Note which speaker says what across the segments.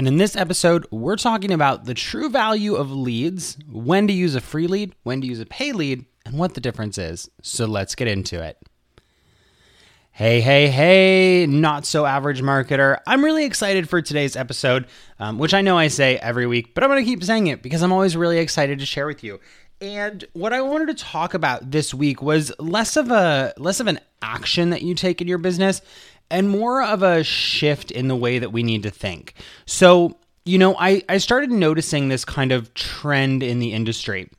Speaker 1: And in this episode, we're talking about the true value of leads, when to use a free lead, when to use a pay lead, and what the difference is. So let's get into it. Hey, hey, hey, not so average marketer. I'm really excited for today's episode, um, which I know I say every week, but I'm going to keep saying it because I'm always really excited to share with you. And what I wanted to talk about this week was less of a less of an action that you take in your business and more of a shift in the way that we need to think. So, you know, I, I started noticing this kind of trend in the industry.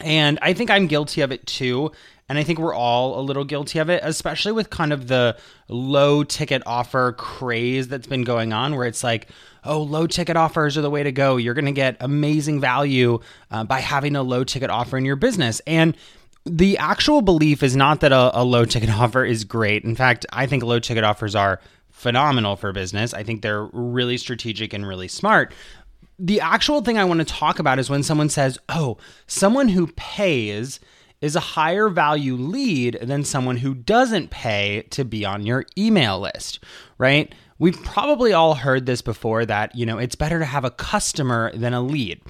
Speaker 1: And I think I'm guilty of it too. And I think we're all a little guilty of it, especially with kind of the low ticket offer craze that's been going on, where it's like, oh, low ticket offers are the way to go. You're going to get amazing value uh, by having a low ticket offer in your business. And the actual belief is not that a, a low ticket offer is great. In fact, I think low ticket offers are phenomenal for business. I think they're really strategic and really smart the actual thing I want to talk about is when someone says, oh, someone who pays is a higher value lead than someone who doesn't pay to be on your email list, right? We've probably all heard this before that, you know, it's better to have a customer than a lead.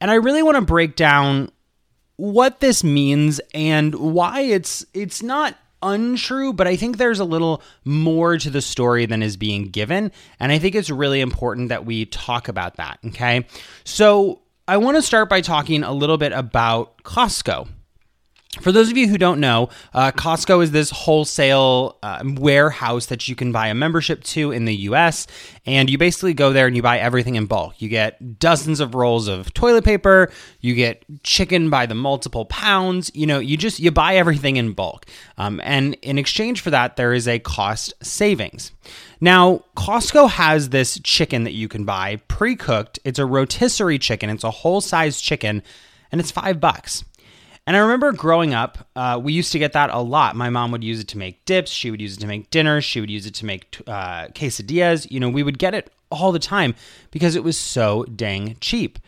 Speaker 1: And I really want to break down what this means and why it's it's not untrue, but I think there's a little more to the story than is being given, and I think it's really important that we talk about that, okay? So, I want to start by talking a little bit about Costco. For those of you who don't know, uh, Costco is this wholesale uh, warehouse that you can buy a membership to in the US. And you basically go there and you buy everything in bulk. You get dozens of rolls of toilet paper, you get chicken by the multiple pounds. You know, you just you buy everything in bulk. Um, and in exchange for that, there is a cost savings. Now, Costco has this chicken that you can buy pre cooked. It's a rotisserie chicken, it's a whole size chicken, and it's five bucks. And I remember growing up, uh, we used to get that a lot. My mom would use it to make dips. She would use it to make dinner. She would use it to make uh, quesadillas. You know, we would get it all the time because it was so dang cheap.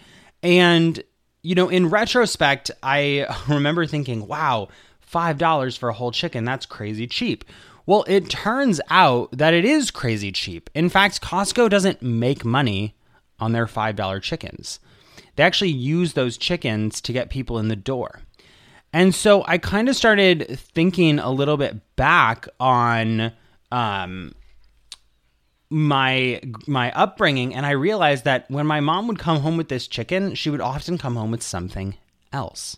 Speaker 1: And, you know, in retrospect, I remember thinking, wow, $5 for a whole chicken, that's crazy cheap. Well, it turns out that it is crazy cheap. In fact, Costco doesn't make money on their $5 chickens. They actually use those chickens to get people in the door. And so I kind of started thinking a little bit back on um, my my upbringing and I realized that when my mom would come home with this chicken, she would often come home with something else.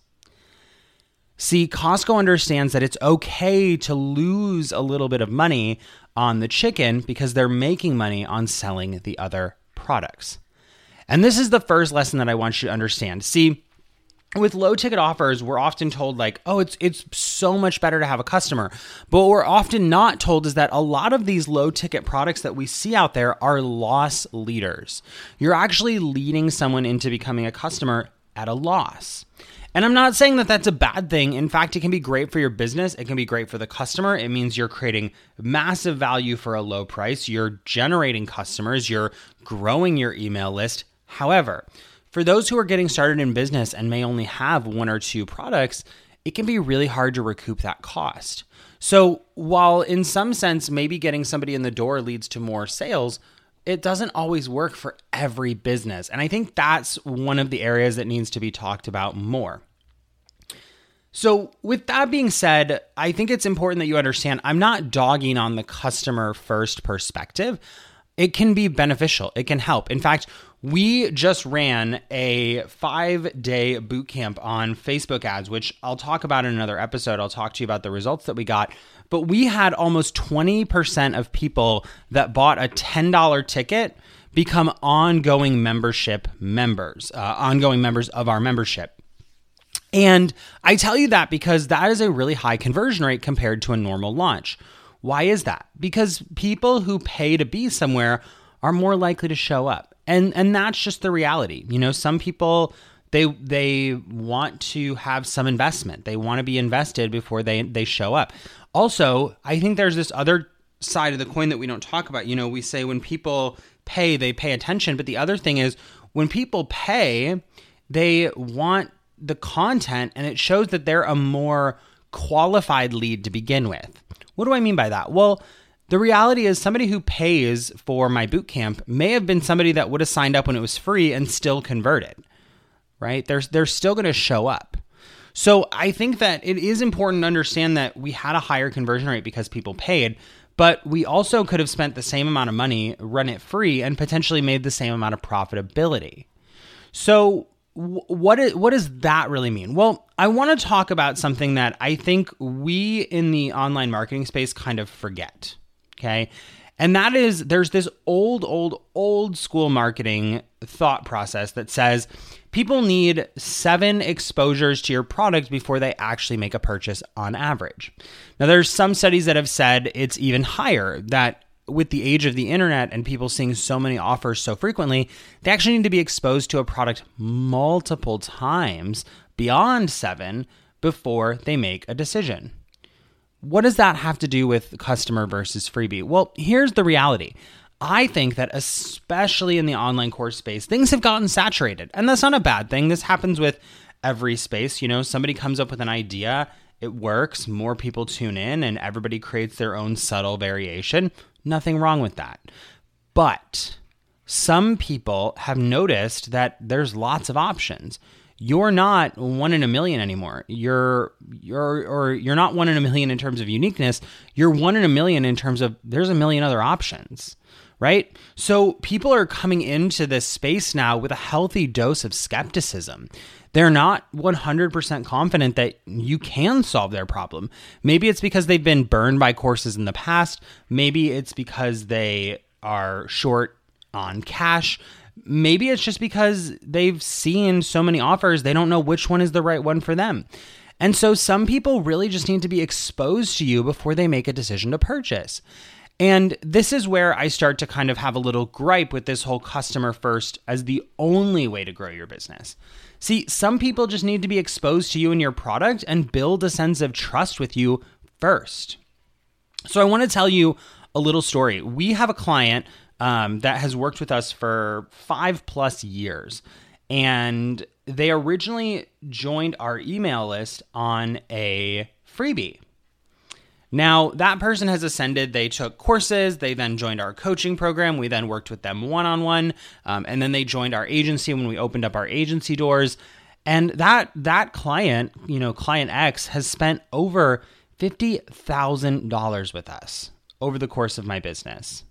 Speaker 1: See, Costco understands that it's okay to lose a little bit of money on the chicken because they're making money on selling the other products. And this is the first lesson that I want you to understand. See, with low ticket offers, we're often told like, "Oh, it's it's so much better to have a customer." But what we're often not told is that a lot of these low ticket products that we see out there are loss leaders. You're actually leading someone into becoming a customer at a loss. And I'm not saying that that's a bad thing. In fact, it can be great for your business. It can be great for the customer. It means you're creating massive value for a low price. You're generating customers. You're growing your email list. However, for those who are getting started in business and may only have one or two products, it can be really hard to recoup that cost. So, while in some sense, maybe getting somebody in the door leads to more sales, it doesn't always work for every business. And I think that's one of the areas that needs to be talked about more. So, with that being said, I think it's important that you understand I'm not dogging on the customer first perspective. It can be beneficial, it can help. In fact, we just ran a five day boot camp on Facebook ads, which I'll talk about in another episode. I'll talk to you about the results that we got. But we had almost 20% of people that bought a $10 ticket become ongoing membership members, uh, ongoing members of our membership. And I tell you that because that is a really high conversion rate compared to a normal launch. Why is that? Because people who pay to be somewhere are more likely to show up and and that's just the reality. You know, some people they they want to have some investment. They want to be invested before they they show up. Also, I think there's this other side of the coin that we don't talk about. You know, we say when people pay, they pay attention, but the other thing is when people pay, they want the content and it shows that they're a more qualified lead to begin with. What do I mean by that? Well, the reality is, somebody who pays for my boot camp may have been somebody that would have signed up when it was free and still converted, right? They're, they're still going to show up. So I think that it is important to understand that we had a higher conversion rate because people paid, but we also could have spent the same amount of money, run it free, and potentially made the same amount of profitability. So what is what does that really mean? Well, I want to talk about something that I think we in the online marketing space kind of forget. Okay. And that is there's this old, old, old school marketing thought process that says people need seven exposures to your product before they actually make a purchase on average. Now, there's some studies that have said it's even higher, that with the age of the internet and people seeing so many offers so frequently, they actually need to be exposed to a product multiple times beyond seven before they make a decision. What does that have to do with customer versus freebie? Well, here's the reality. I think that especially in the online course space, things have gotten saturated. And that's not a bad thing. This happens with every space. You know, somebody comes up with an idea, it works, more people tune in, and everybody creates their own subtle variation. Nothing wrong with that. But some people have noticed that there's lots of options you're not one in a million anymore. You're you're or you're not one in a million in terms of uniqueness. You're one in a million in terms of there's a million other options, right? So people are coming into this space now with a healthy dose of skepticism. They're not 100% confident that you can solve their problem. Maybe it's because they've been burned by courses in the past. Maybe it's because they are short on cash. Maybe it's just because they've seen so many offers, they don't know which one is the right one for them. And so some people really just need to be exposed to you before they make a decision to purchase. And this is where I start to kind of have a little gripe with this whole customer first as the only way to grow your business. See, some people just need to be exposed to you and your product and build a sense of trust with you first. So I want to tell you a little story. We have a client um, that has worked with us for five plus years. And they originally joined our email list on a freebie. Now, that person has ascended. They took courses. They then joined our coaching program. We then worked with them one on one. And then they joined our agency when we opened up our agency doors. And that, that client, you know, client X, has spent over $50,000 with us over the course of my business.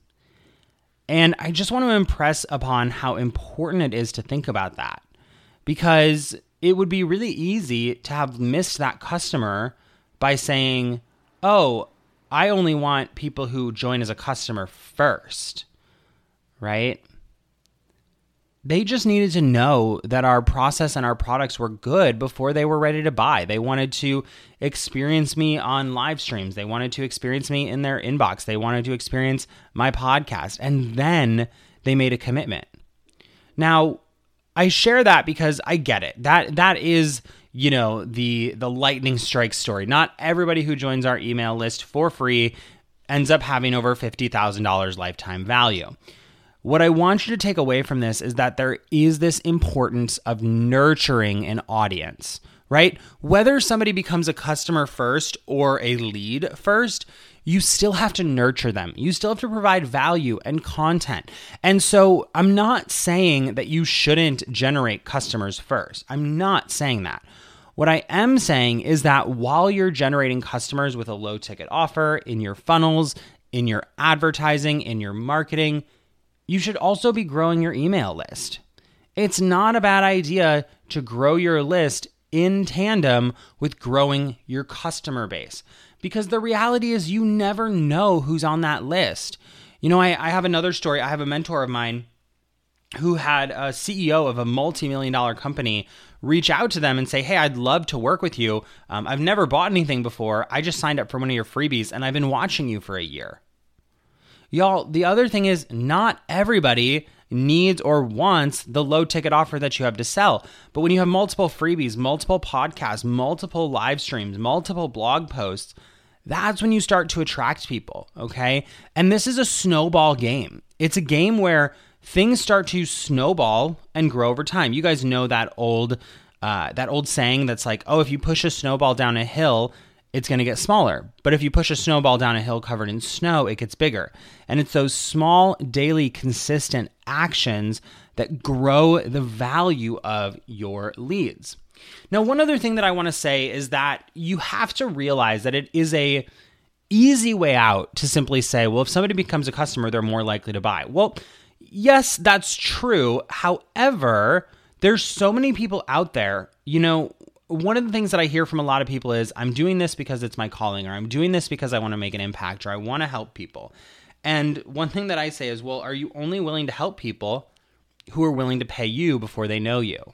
Speaker 1: And I just want to impress upon how important it is to think about that because it would be really easy to have missed that customer by saying, oh, I only want people who join as a customer first, right? they just needed to know that our process and our products were good before they were ready to buy. They wanted to experience me on live streams. They wanted to experience me in their inbox. They wanted to experience my podcast. And then they made a commitment. Now, I share that because I get it. That that is, you know, the the lightning strike story. Not everybody who joins our email list for free ends up having over $50,000 lifetime value. What I want you to take away from this is that there is this importance of nurturing an audience, right? Whether somebody becomes a customer first or a lead first, you still have to nurture them. You still have to provide value and content. And so I'm not saying that you shouldn't generate customers first. I'm not saying that. What I am saying is that while you're generating customers with a low ticket offer in your funnels, in your advertising, in your marketing, you should also be growing your email list. It's not a bad idea to grow your list in tandem with growing your customer base because the reality is you never know who's on that list. You know, I, I have another story. I have a mentor of mine who had a CEO of a multi million dollar company reach out to them and say, Hey, I'd love to work with you. Um, I've never bought anything before. I just signed up for one of your freebies and I've been watching you for a year. Y'all, the other thing is not everybody needs or wants the low ticket offer that you have to sell. But when you have multiple freebies, multiple podcasts, multiple live streams, multiple blog posts, that's when you start to attract people, okay? And this is a snowball game. It's a game where things start to snowball and grow over time. You guys know that old uh, that old saying that's like, oh, if you push a snowball down a hill, it's going to get smaller. But if you push a snowball down a hill covered in snow, it gets bigger. And it's those small, daily, consistent actions that grow the value of your leads. Now, one other thing that I want to say is that you have to realize that it is a easy way out to simply say, well, if somebody becomes a customer, they're more likely to buy. Well, yes, that's true. However, there's so many people out there, you know, one of the things that I hear from a lot of people is I'm doing this because it's my calling, or I'm doing this because I want to make an impact, or I want to help people. And one thing that I say is, well, are you only willing to help people who are willing to pay you before they know you?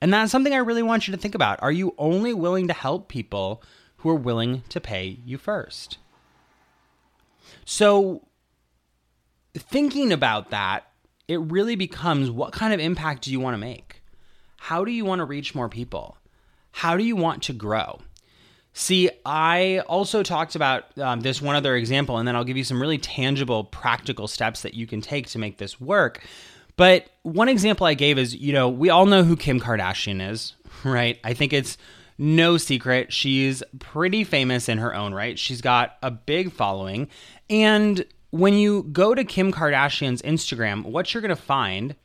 Speaker 1: And that's something I really want you to think about. Are you only willing to help people who are willing to pay you first? So, thinking about that, it really becomes what kind of impact do you want to make? How do you want to reach more people? How do you want to grow? See, I also talked about um, this one other example, and then I'll give you some really tangible, practical steps that you can take to make this work. But one example I gave is you know, we all know who Kim Kardashian is, right? I think it's no secret. She's pretty famous in her own right. She's got a big following. And when you go to Kim Kardashian's Instagram, what you're going to find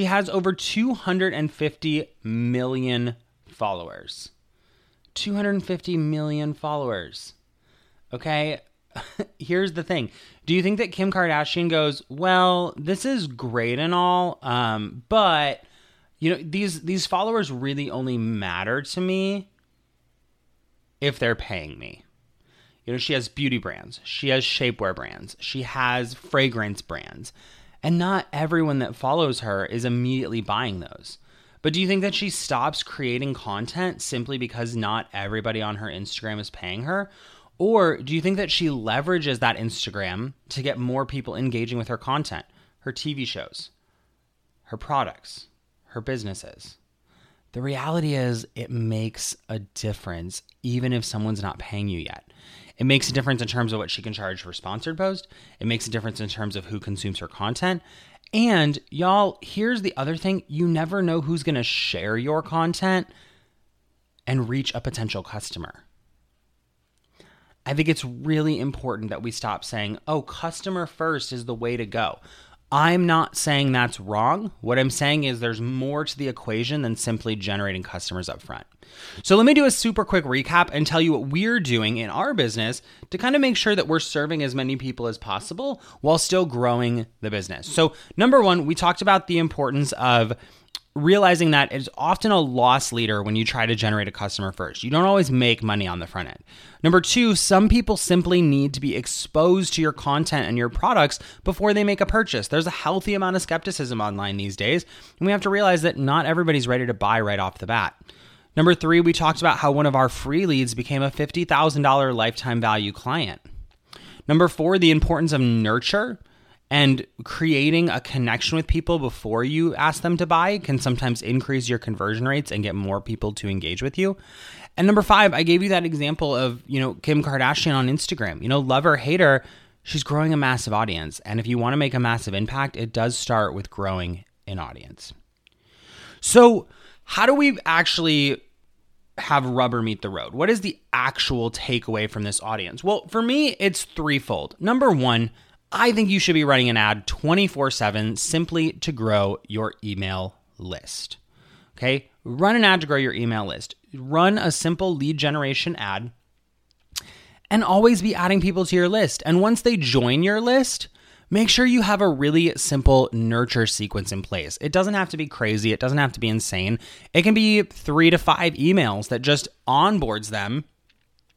Speaker 1: she has over 250 million followers. 250 million followers. Okay? Here's the thing. Do you think that Kim Kardashian goes, "Well, this is great and all, um, but you know, these these followers really only matter to me if they're paying me." You know, she has beauty brands, she has shapewear brands, she has fragrance brands. And not everyone that follows her is immediately buying those. But do you think that she stops creating content simply because not everybody on her Instagram is paying her? Or do you think that she leverages that Instagram to get more people engaging with her content, her TV shows, her products, her businesses? The reality is, it makes a difference even if someone's not paying you yet. It makes a difference in terms of what she can charge for sponsored post. It makes a difference in terms of who consumes her content. And y'all, here's the other thing you never know who's going to share your content and reach a potential customer. I think it's really important that we stop saying, oh, customer first is the way to go. I'm not saying that's wrong. What I'm saying is there's more to the equation than simply generating customers up front. So let me do a super quick recap and tell you what we're doing in our business to kind of make sure that we're serving as many people as possible while still growing the business. So, number one, we talked about the importance of realizing that it's often a loss leader when you try to generate a customer first. You don't always make money on the front end. Number two, some people simply need to be exposed to your content and your products before they make a purchase. There's a healthy amount of skepticism online these days, and we have to realize that not everybody's ready to buy right off the bat. Number three, we talked about how one of our free leads became a $50,000 lifetime value client. Number four, the importance of nurture and creating a connection with people before you ask them to buy can sometimes increase your conversion rates and get more people to engage with you. And number five, I gave you that example of, you know, Kim Kardashian on Instagram. You know, love her, hate her, she's growing a massive audience. And if you want to make a massive impact, it does start with growing an audience. So, how do we actually have rubber meet the road? What is the actual takeaway from this audience? Well, for me, it's threefold. Number one, I think you should be running an ad 24 7 simply to grow your email list. Okay, run an ad to grow your email list. Run a simple lead generation ad and always be adding people to your list. And once they join your list, make sure you have a really simple nurture sequence in place. It doesn't have to be crazy, it doesn't have to be insane. It can be three to five emails that just onboards them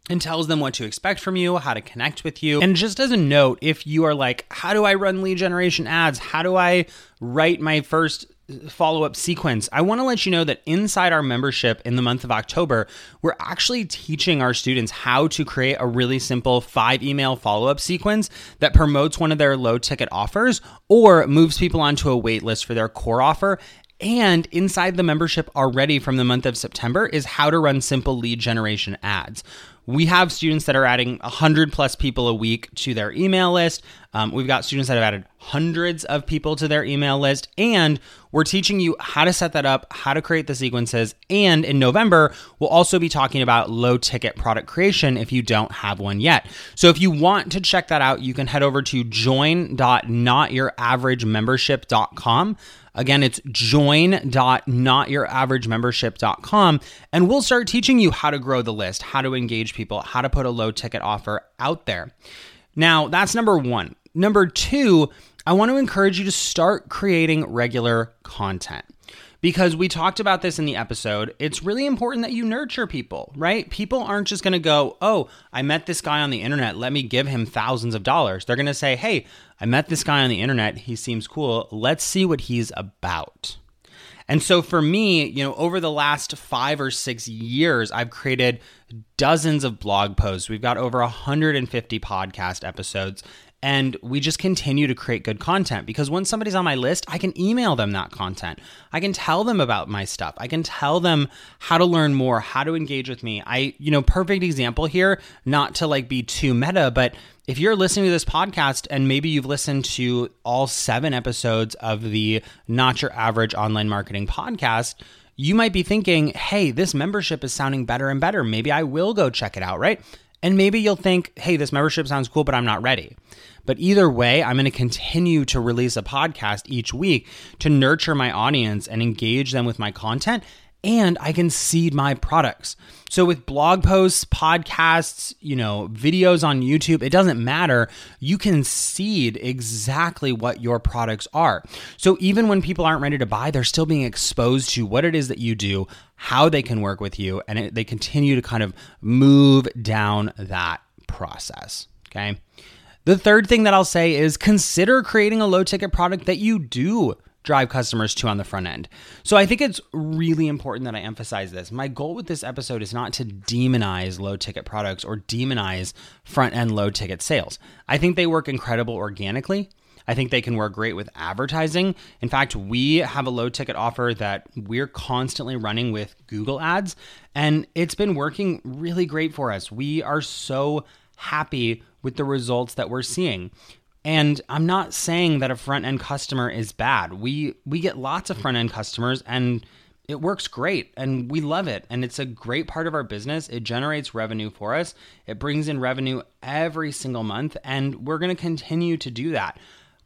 Speaker 1: and tells them what to expect from you, how to connect with you. And just as a note, if you are like, how do I run lead generation ads? How do I write my first follow up sequence, I want to let you know that inside our membership in the month of October, we're actually teaching our students how to create a really simple five email follow up sequence that promotes one of their low ticket offers or moves people onto a wait list for their core offer and inside the membership already from the month of September is how to run simple lead generation ads. We have students that are adding 100 plus people a week to their email list. Um, we've got students that have added hundreds of people to their email list. And we're teaching you how to set that up, how to create the sequences. And in November, we'll also be talking about low ticket product creation if you don't have one yet. So if you want to check that out, you can head over to join.notyouraverage.membership.com. Again, it's join.notyouraverage.membership.com. And we'll start teaching you how to grow the list, how to engage people, how to put a low ticket offer out there. Now, that's number one. Number two, I want to encourage you to start creating regular content because we talked about this in the episode. It's really important that you nurture people, right? People aren't just going to go, Oh, I met this guy on the internet. Let me give him thousands of dollars. They're going to say, Hey, I met this guy on the internet. He seems cool. Let's see what he's about. And so for me, you know, over the last five or six years, I've created dozens of blog posts. We've got over 150 podcast episodes. And we just continue to create good content because when somebody's on my list, I can email them that content. I can tell them about my stuff. I can tell them how to learn more, how to engage with me. I, you know, perfect example here, not to like be too meta, but if you're listening to this podcast and maybe you've listened to all seven episodes of the Not Your Average Online Marketing podcast, you might be thinking, hey, this membership is sounding better and better. Maybe I will go check it out, right? And maybe you'll think, hey, this membership sounds cool, but I'm not ready. But either way, I'm going to continue to release a podcast each week to nurture my audience and engage them with my content and I can seed my products. So with blog posts, podcasts, you know, videos on YouTube, it doesn't matter. You can seed exactly what your products are. So even when people aren't ready to buy, they're still being exposed to what it is that you do, how they can work with you, and it, they continue to kind of move down that process. Okay. The third thing that I'll say is consider creating a low ticket product that you do drive customers to on the front end. So I think it's really important that I emphasize this. My goal with this episode is not to demonize low ticket products or demonize front end low ticket sales. I think they work incredible organically. I think they can work great with advertising. In fact, we have a low ticket offer that we're constantly running with Google Ads, and it's been working really great for us. We are so happy with the results that we're seeing. And I'm not saying that a front end customer is bad. We we get lots of front end customers and it works great and we love it and it's a great part of our business. It generates revenue for us. It brings in revenue every single month and we're going to continue to do that.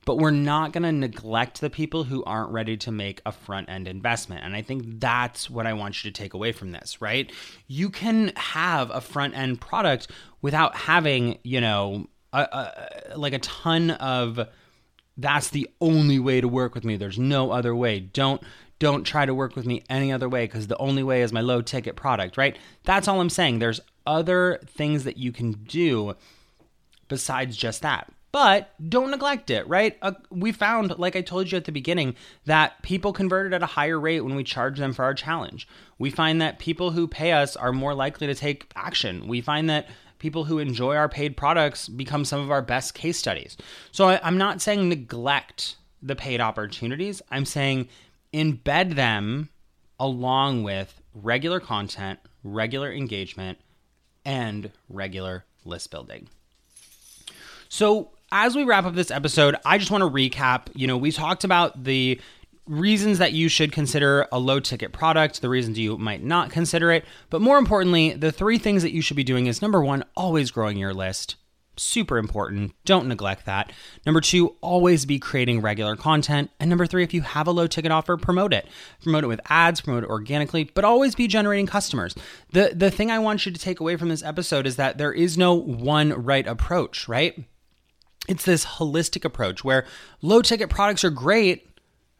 Speaker 1: But we're not going to neglect the people who aren't ready to make a front end investment. And I think that's what I want you to take away from this, right? You can have a front end product without having, you know, a, a, like a ton of that's the only way to work with me. There's no other way. Don't don't try to work with me any other way because the only way is my low ticket product, right? That's all I'm saying. There's other things that you can do besides just that. But don't neglect it, right? Uh, we found, like I told you at the beginning, that people converted at a higher rate when we charge them for our challenge. We find that people who pay us are more likely to take action. We find that people who enjoy our paid products become some of our best case studies. So I, I'm not saying neglect the paid opportunities, I'm saying embed them along with regular content, regular engagement, and regular list building. So, as we wrap up this episode, I just want to recap. You know, we talked about the reasons that you should consider a low ticket product, the reasons you might not consider it, but more importantly, the three things that you should be doing is number one, always growing your list. Super important. Don't neglect that. Number two, always be creating regular content. And number three, if you have a low ticket offer, promote it. Promote it with ads, promote it organically, but always be generating customers. The the thing I want you to take away from this episode is that there is no one right approach, right? It's this holistic approach where low ticket products are great,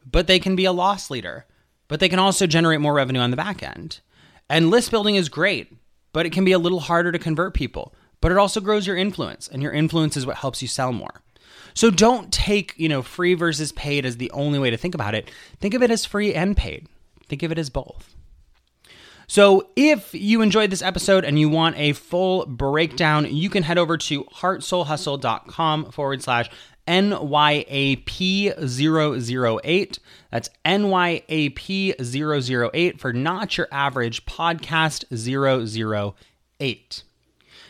Speaker 1: but they can be a loss leader. But they can also generate more revenue on the back end. And list building is great, but it can be a little harder to convert people but it also grows your influence, and your influence is what helps you sell more. So don't take, you know, free versus paid as the only way to think about it. Think of it as free and paid. Think of it as both. So, if you enjoyed this episode and you want a full breakdown, you can head over to heartsoulhustle.com forward slash NYAP008. That's NYAP008 for not your average podcast 008.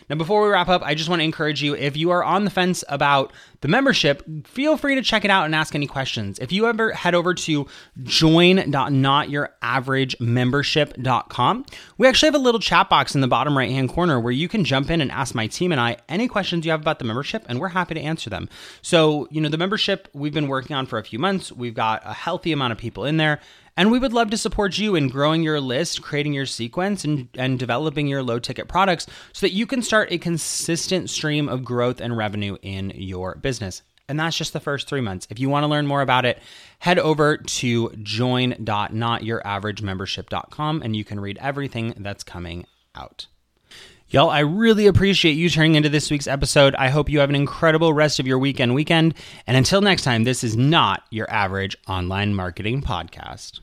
Speaker 1: Now, before we wrap up, I just want to encourage you if you are on the fence about the membership, feel free to check it out and ask any questions. If you ever head over to join.notyouraverage.membership.com, we actually have a little chat box in the bottom right hand corner where you can jump in and ask my team and I any questions you have about the membership, and we're happy to answer them. So, you know, the membership we've been working on for a few months, we've got a healthy amount of people in there. And we would love to support you in growing your list, creating your sequence, and, and developing your low ticket products so that you can start a consistent stream of growth and revenue in your business. And that's just the first three months. If you want to learn more about it, head over to join.notyouraverage.membership.com and you can read everything that's coming out. Y'all, I really appreciate you turning into this week's episode. I hope you have an incredible rest of your weekend weekend. And until next time, this is not your average online marketing podcast.